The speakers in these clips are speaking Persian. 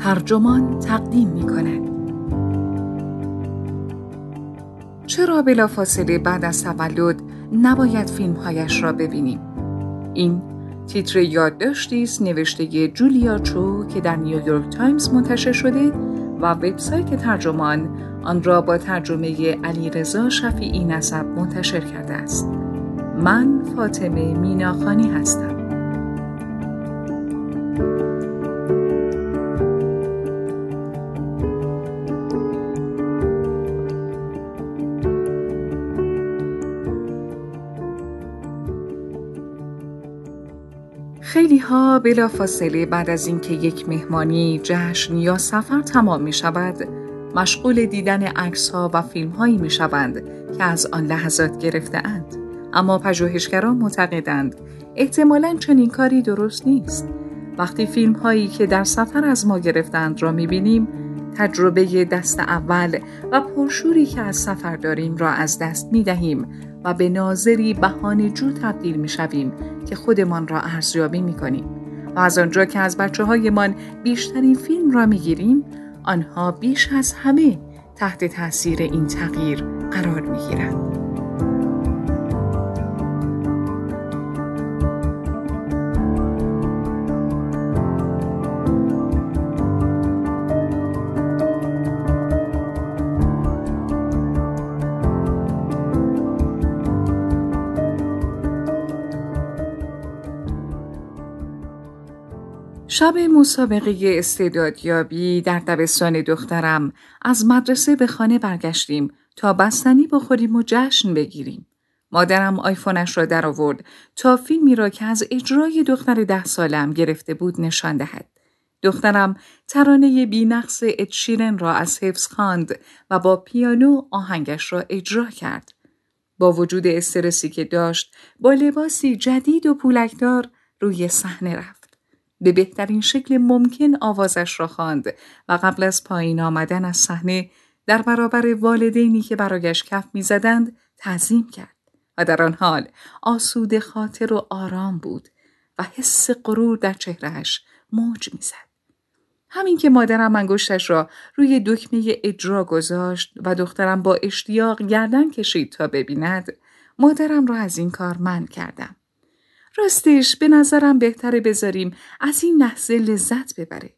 ترجمان تقدیم می کند. چرا بلافاصله بعد از تولد نباید فیلمهایش را ببینیم؟ این تیتر یادداشتی است نوشته جولیا چو که در نیویورک تایمز منتشر شده و وبسایت ترجمان آن را با ترجمه علیرضا شفیعی نسب منتشر کرده است. من فاطمه میناخانی هستم. خیلی ها بلا فاصله بعد از اینکه یک مهمانی، جشن یا سفر تمام می شود، مشغول دیدن عکس ها و فیلم هایی می شوند که از آن لحظات گرفته اند. اما پژوهشگران معتقدند احتمالا چنین کاری درست نیست. وقتی فیلم هایی که در سفر از ما گرفتند را می بینیم، تجربه دست اول و پرشوری که از سفر داریم را از دست می دهیم و به ناظری بهانه جو تبدیل می شویم که خودمان را ارزیابی می کنیم. و از آنجا که از بچه هایمان بیشترین فیلم را می گیریم، آنها بیش از همه تحت تاثیر این تغییر قرار می گیرند. شب مسابقه استعدادیابی در دبستان دخترم از مدرسه به خانه برگشتیم تا بستنی بخوریم و جشن بگیریم. مادرم آیفونش را در آورد تا فیلمی را که از اجرای دختر ده سالم گرفته بود نشان دهد. دخترم ترانه بینقص ادشیرن را از حفظ خواند و با پیانو آهنگش را اجرا کرد. با وجود استرسی که داشت با لباسی جدید و پولکدار روی صحنه رفت. به بهترین شکل ممکن آوازش را خواند و قبل از پایین آمدن از صحنه در برابر والدینی که برایش کف می‌زدند تعظیم کرد و در آن حال آسود خاطر و آرام بود و حس غرور در چهرهش موج می‌زد. همین که مادرم انگشتش را روی دکمه اجرا گذاشت و دخترم با اشتیاق گردن کشید تا ببیند مادرم را از این کار من کردم. راستش به نظرم بهتره بذاریم از این لحظه لذت ببره.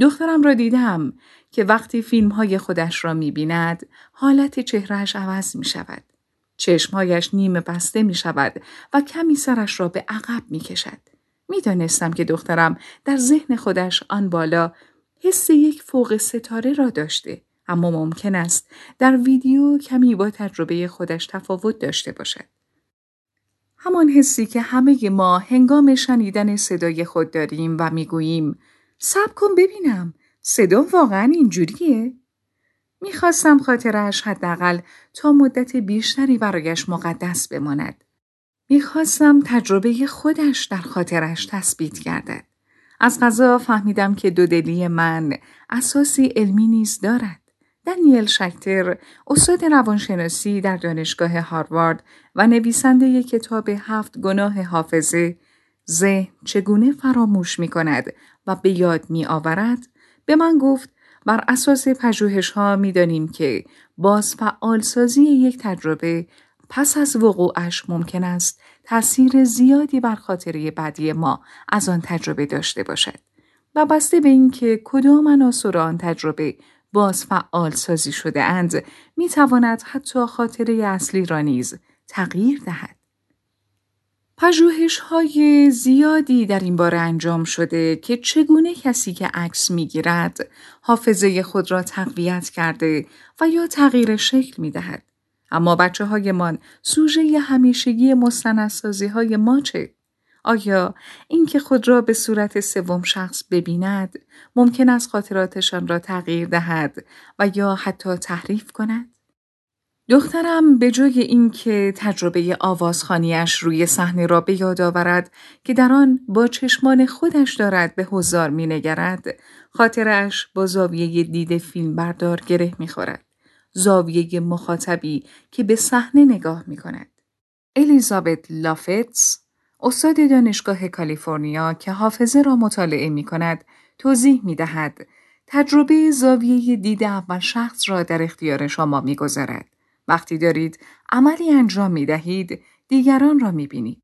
دخترم را دیدم که وقتی فیلم های خودش را می بیند حالت چهرهش عوض می شود. چشمهایش نیمه بسته می شود و کمی سرش را به عقب می کشد. می دانستم که دخترم در ذهن خودش آن بالا حس یک فوق ستاره را داشته اما ممکن است در ویدیو کمی با تجربه خودش تفاوت داشته باشد. همان حسی که همه ما هنگام شنیدن صدای خود داریم و می‌گوییم سب کن ببینم صدا واقعا اینجوریه؟ می‌خواستم خاطرش حداقل تا مدت بیشتری برایش مقدس بماند. می‌خواستم تجربه خودش در خاطرش تثبیت گردد. از غذا فهمیدم که دودلی من اساسی علمی نیز دارد. دانیل شکتر استاد روانشناسی در دانشگاه هاروارد و نویسنده کتاب هفت گناه حافظه ذهن چگونه فراموش می کند و به یاد می آورد به من گفت بر اساس پژوهش ها می دانیم که باز فعالسازی یک تجربه پس از وقوعش ممکن است تاثیر زیادی بر خاطره بعدی ما از آن تجربه داشته باشد و بسته به اینکه کدام عناصر آن تجربه باز فعال سازی شده اند می تواند حتی خاطره اصلی را نیز تغییر دهد. پژوهش های زیادی در این باره انجام شده که چگونه کسی که عکس می گیرد حافظه خود را تقویت کرده و یا تغییر شکل می دهد. اما بچه های من سوژه همیشگی مستندسازی های ما چه؟ آیا اینکه خود را به صورت سوم شخص ببیند ممکن است خاطراتشان را تغییر دهد و یا حتی تحریف کند؟ دخترم به جای اینکه تجربه آوازخانیش روی صحنه را به یاد آورد که در آن با چشمان خودش دارد به حضار می نگرد، خاطرش با زاویه دید فیلم بردار گره می خورد. زاویه مخاطبی که به صحنه نگاه می کند. الیزابت لافتس استاد دانشگاه کالیفرنیا که حافظه را مطالعه می کند توضیح می دهد. تجربه زاویه دید اول شخص را در اختیار شما می گذارد. وقتی دارید عملی انجام می دهید دیگران را می بینید.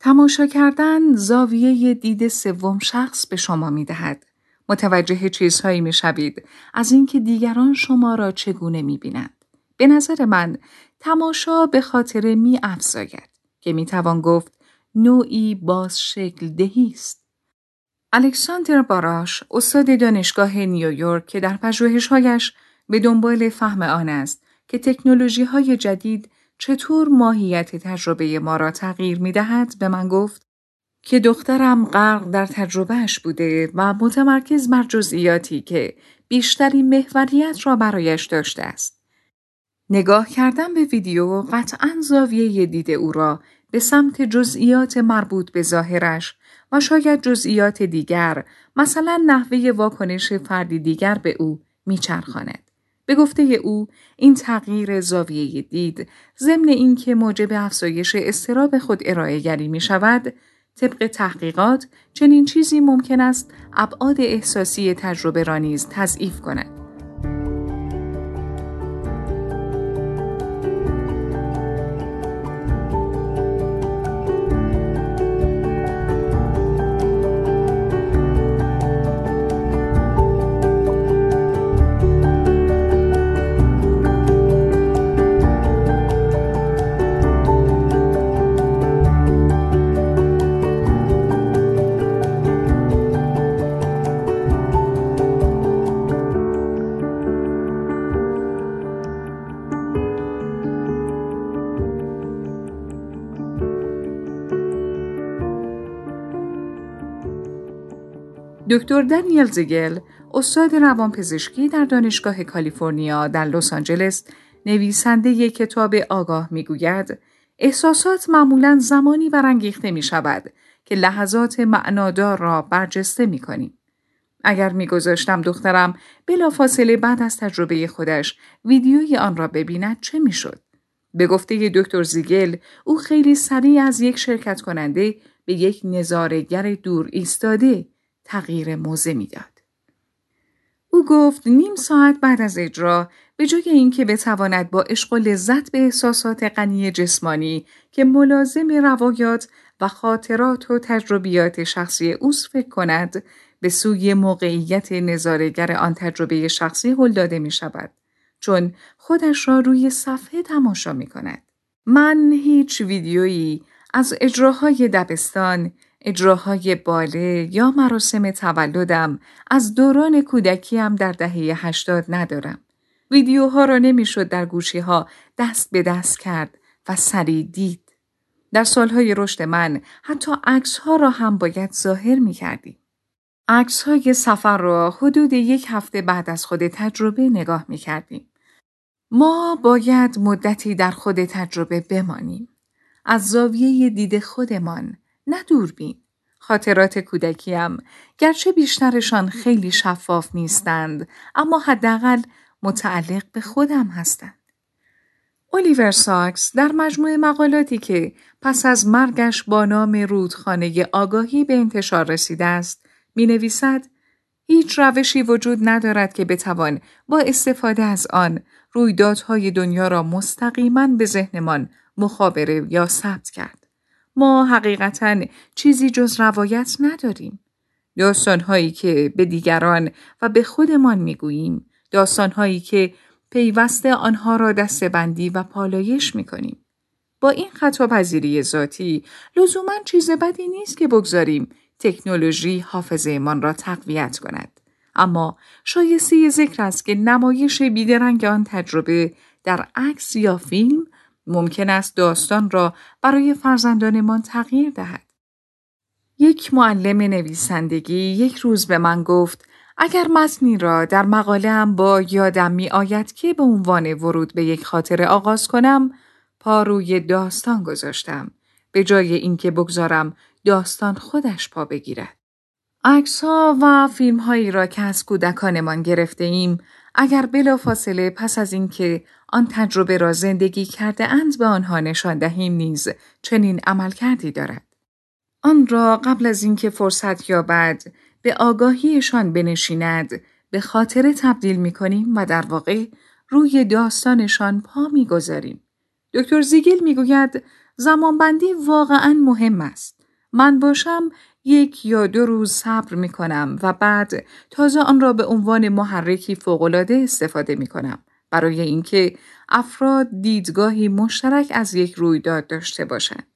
تماشا کردن زاویه دید سوم شخص به شما می دهد. متوجه چیزهایی می شوید از اینکه دیگران شما را چگونه می بینند. به نظر من تماشا به خاطر می افزاید که می توان گفت نوعی باز شکل دهی است. الکساندر باراش استاد دانشگاه نیویورک که در پژوهش‌هایش به دنبال فهم آن است که تکنولوژی های جدید چطور ماهیت تجربه ما را تغییر می دهد به من گفت که دخترم غرق در تجربهش بوده و متمرکز بر جزئیاتی که بیشتری محوریت را برایش داشته است. نگاه کردن به ویدیو قطعا زاویه دید او را به سمت جزئیات مربوط به ظاهرش و شاید جزئیات دیگر مثلا نحوه واکنش فردی دیگر به او میچرخاند. به گفته او این تغییر زاویه دید ضمن اینکه موجب افزایش استراب خود ارائه گری می شود طبق تحقیقات چنین چیزی ممکن است ابعاد احساسی تجربه را نیز تضعیف کند. دکتر دانیل زگل استاد روانپزشکی در دانشگاه کالیفرنیا در لس آنجلس نویسنده کتاب آگاه می‌گوید احساسات معمولا زمانی برانگیخته می شود که لحظات معنادار را برجسته می کنیم. اگر میگذاشتم دخترم بلافاصله بعد از تجربه خودش ویدیوی آن را ببیند چه می‌شد؟ به گفته دکتر زیگل او خیلی سریع از یک شرکت کننده به یک نظارگر دور ایستاده تغییر موزه می‌داد. او گفت نیم ساعت بعد از اجرا به جای اینکه بتواند با عشق و لذت به احساسات غنی جسمانی که ملازم روایات و خاطرات و تجربیات شخصی اوست فکر کند به سوی موقعیت نظارگر آن تجربه شخصی هل داده می شود چون خودش را روی صفحه تماشا می کند. من هیچ ویدیویی از اجراهای دبستان اجراهای باله یا مراسم تولدم از دوران کودکیم در دهه هشتاد ندارم. ویدیوها را نمی‌شد در گوشی ها دست به دست کرد و سری دید. در سالهای رشد من حتی عکس ها را هم باید ظاهر می کردیم. عکس های سفر را حدود یک هفته بعد از خود تجربه نگاه می کردیم. ما باید مدتی در خود تجربه بمانیم. از زاویه دید خودمان نه دوربین. خاطرات کودکیم گرچه بیشترشان خیلی شفاف نیستند اما حداقل متعلق به خودم هستند. الیور ساکس در مجموع مقالاتی که پس از مرگش با نام رودخانه آگاهی به انتشار رسیده است می نویسد هیچ روشی وجود ندارد که بتوان با استفاده از آن رویدادهای دنیا را مستقیما به ذهنمان مخابره یا ثبت کرد. ما حقیقتا چیزی جز روایت نداریم. داستانهایی که به دیگران و به خودمان می‌گوییم، داستانهایی که پیوسته آنها را دستبندی و پالایش می‌کنیم. با این خطا پذیری ذاتی لزوما چیز بدی نیست که بگذاریم تکنولوژی حافظه من را تقویت کند. اما شایسته ذکر است که نمایش بیدرنگ آن تجربه در عکس یا فیلم ممکن است داستان را برای فرزندانمان تغییر دهد. یک معلم نویسندگی یک روز به من گفت اگر متنی را در مقاله هم با یادم می آید که به عنوان ورود به یک خاطره آغاز کنم پا روی داستان گذاشتم به جای اینکه بگذارم داستان خودش پا بگیرد. عکس ها و فیلم هایی را که از کودکانمان گرفته ایم اگر بلافاصله پس از اینکه آن تجربه را زندگی کرده اند به آنها نشان دهیم نیز چنین عمل کردی دارد. آن را قبل از اینکه فرصت یابد به آگاهیشان بنشیند به خاطر تبدیل می کنیم و در واقع روی داستانشان پا می گذاریم. دکتر زیگل می گوید زمانبندی واقعا مهم است. من باشم یک یا دو روز صبر می کنم و بعد تازه آن را به عنوان محرکی فوقالعاده استفاده می کنم برای اینکه افراد دیدگاهی مشترک از یک رویداد داشته باشند.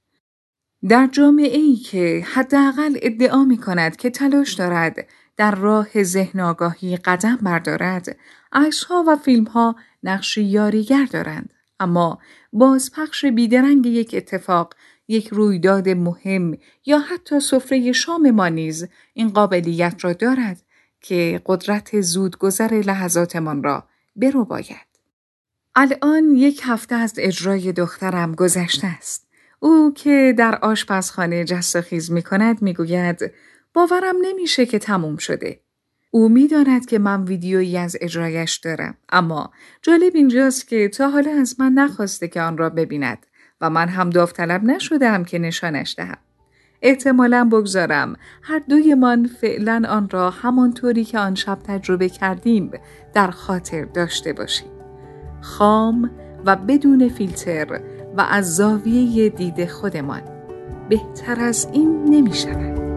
در جامعه ای که حداقل ادعا می کند که تلاش دارد در راه ذهن آگاهی قدم بردارد، عکسها و فیلمها نقش یاریگر دارند. اما بازپخش بیدرنگ یک اتفاق یک رویداد مهم یا حتی سفره شام ما نیز این قابلیت را دارد که قدرت زودگذر لحظاتمان را برو باید. الان یک هفته از اجرای دخترم گذشته است. او که در آشپزخانه جست و خیز می کند می گوید باورم نمیشه که تموم شده. او می‌داند که من ویدیویی از اجرایش دارم اما جالب اینجاست که تا حالا از من نخواسته که آن را ببیند و من هم داوطلب نشدم که نشانش دهم. احتمالا بگذارم هر دویمان فعلا آن را همانطوری که آن شب تجربه کردیم در خاطر داشته باشیم. خام و بدون فیلتر و از زاویه دید خودمان بهتر از این نمی شود.